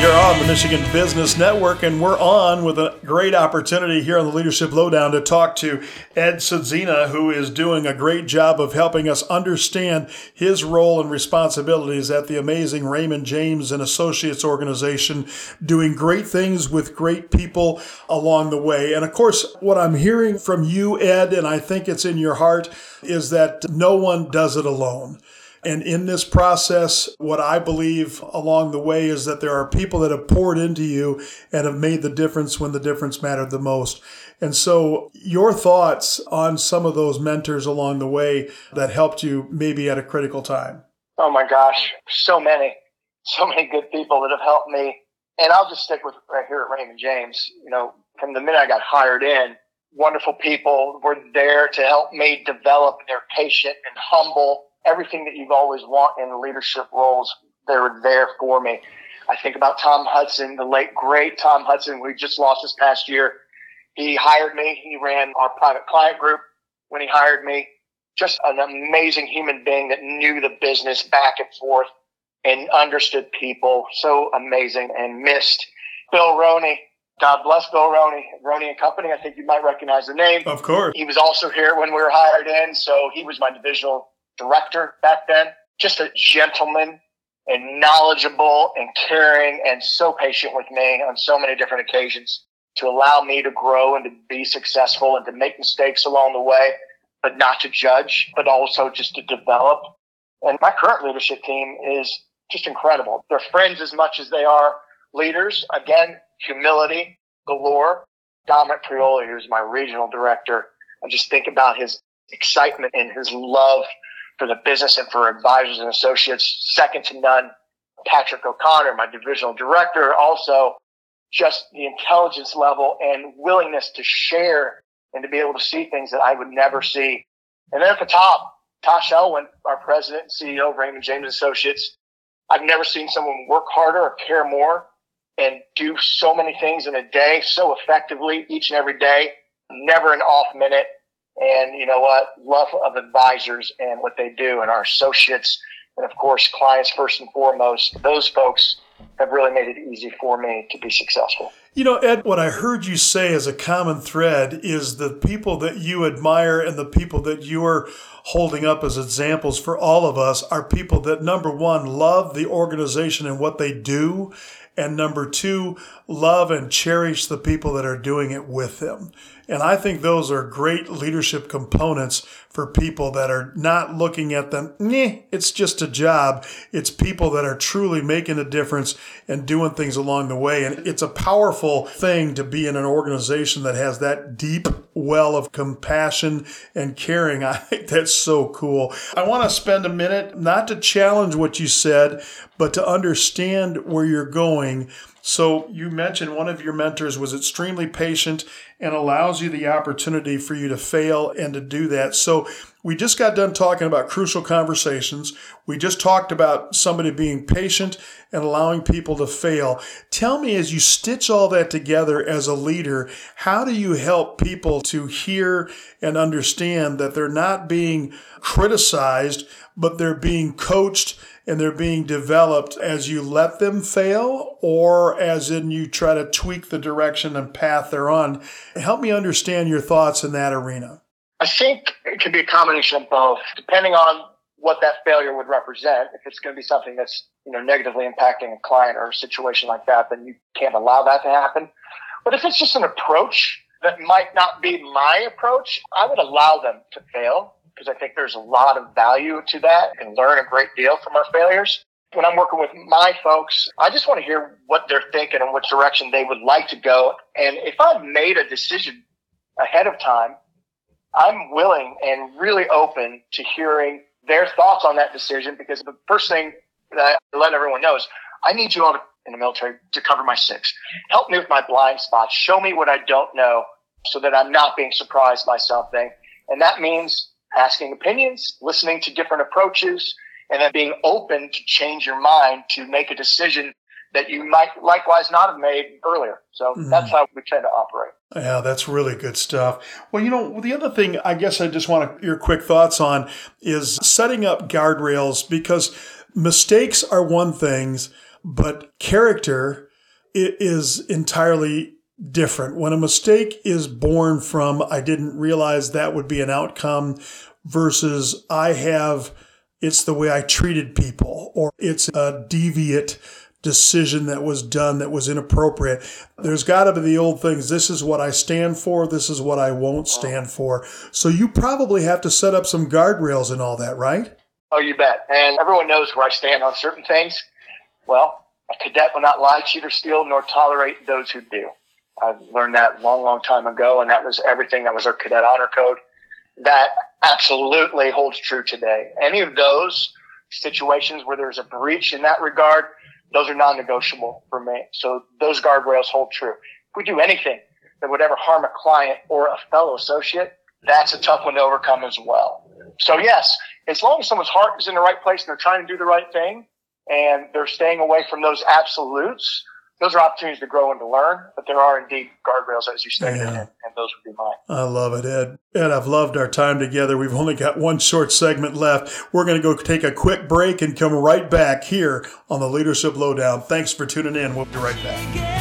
You're on the Michigan Business Network, and we're on with a great opportunity here on the Leadership Lowdown to talk to Ed Sudzina, who is doing a great job of helping us understand his role and responsibilities at the amazing Raymond James and Associates organization, doing great things with great people along the way. And of course, what I'm hearing from you, Ed, and I think it's in your heart, is that no one does it alone. And in this process, what I believe along the way is that there are people that have poured into you and have made the difference when the difference mattered the most. And so, your thoughts on some of those mentors along the way that helped you maybe at a critical time? Oh my gosh, so many, so many good people that have helped me. And I'll just stick with right here at Raymond James. You know, from the minute I got hired in, wonderful people were there to help me develop. They're patient and humble everything that you've always wanted in leadership roles, they were there for me. I think about Tom Hudson, the late great Tom Hudson, we just lost this past year. He hired me. He ran our private client group when he hired me. Just an amazing human being that knew the business back and forth and understood people. So amazing and missed. Bill Roney. God bless Bill Roney, Roney and Company. I think you might recognize the name. Of course. He was also here when we were hired in. So he was my divisional director back then. Just a gentleman and knowledgeable and caring and so patient with me on so many different occasions to allow me to grow and to be successful and to make mistakes along the way, but not to judge, but also just to develop. And my current leadership team is just incredible. They're friends as much as they are leaders. Again, humility galore. Dominic Prioli, who's my regional director, I just think about his excitement and his love for the business and for advisors and associates, second to none. Patrick O'Connor, my divisional director, also just the intelligence level and willingness to share and to be able to see things that I would never see. And then at the top, Tash Elwyn, our president and CEO of Raymond James Associates. I've never seen someone work harder or care more and do so many things in a day so effectively each and every day, never an off minute. And you know what? Love of advisors and what they do and our associates and of course clients first and foremost. Those folks have really made it easy for me to be successful. You know, Ed, what I heard you say as a common thread is the people that you admire and the people that you're holding up as examples for all of us are people that, number one, love the organization and what they do. And number two, love and cherish the people that are doing it with them. And I think those are great leadership components for people that are not looking at them, it's just a job. It's people that are truly making a difference and doing things along the way. And it's a powerful thing to be in an organization that has that deep well of compassion and caring. I think that's so cool. I want to spend a minute not to challenge what you said, but to understand where you're going so you mentioned one of your mentors was extremely patient and allows you the opportunity for you to fail and to do that. So we just got done talking about crucial conversations. We just talked about somebody being patient and allowing people to fail. Tell me as you stitch all that together as a leader, how do you help people to hear and understand that they're not being criticized, but they're being coached and they're being developed as you let them fail or as in you try to tweak the direction and path they're on. Help me understand your thoughts in that arena. I think it could be a combination of both, depending on what that failure would represent. If it's going to be something that's you know negatively impacting a client or a situation like that, then you can't allow that to happen. But if it's just an approach that might not be my approach, I would allow them to fail because I think there's a lot of value to that and learn a great deal from our failures. When I'm working with my folks, I just want to hear what they're thinking and what direction they would like to go. And if I've made a decision ahead of time, I'm willing and really open to hearing their thoughts on that decision because the first thing that I let everyone know is I need you all to, in the military to cover my six. Help me with my blind spots. Show me what I don't know so that I'm not being surprised by something. And that means asking opinions, listening to different approaches, and then being open to change your mind to make a decision that you might likewise not have made earlier. So mm-hmm. that's how we tend to operate. Yeah, that's really good stuff. Well, you know, the other thing I guess I just want your quick thoughts on is setting up guardrails because mistakes are one thing, but character it is entirely different. When a mistake is born from, I didn't realize that would be an outcome versus I have, it's the way I treated people or it's a deviate decision that was done that was inappropriate. There's got to be the old things. This is what I stand for. This is what I won't stand for. So you probably have to set up some guardrails and all that, right? Oh, you bet. And everyone knows where I stand on certain things. Well, a cadet will not lie, cheat, or steal, nor tolerate those who do. I learned that long, long time ago, and that was everything. That was our cadet honor code. That absolutely holds true today. Any of those situations where there's a breach in that regard, those are non-negotiable for me. So those guardrails hold true. If we do anything that would ever harm a client or a fellow associate, that's a tough one to overcome as well. So yes, as long as someone's heart is in the right place and they're trying to do the right thing and they're staying away from those absolutes, those are opportunities to grow and to learn, but there are indeed guardrails, as you stated, yeah. and, and, those would be mine. I love it, Ed. Ed, I've loved our time together. We've only got one short segment left. We're going to go take a quick break and come right back here on the Leadership Lowdown. Thanks for tuning in. We'll be right back.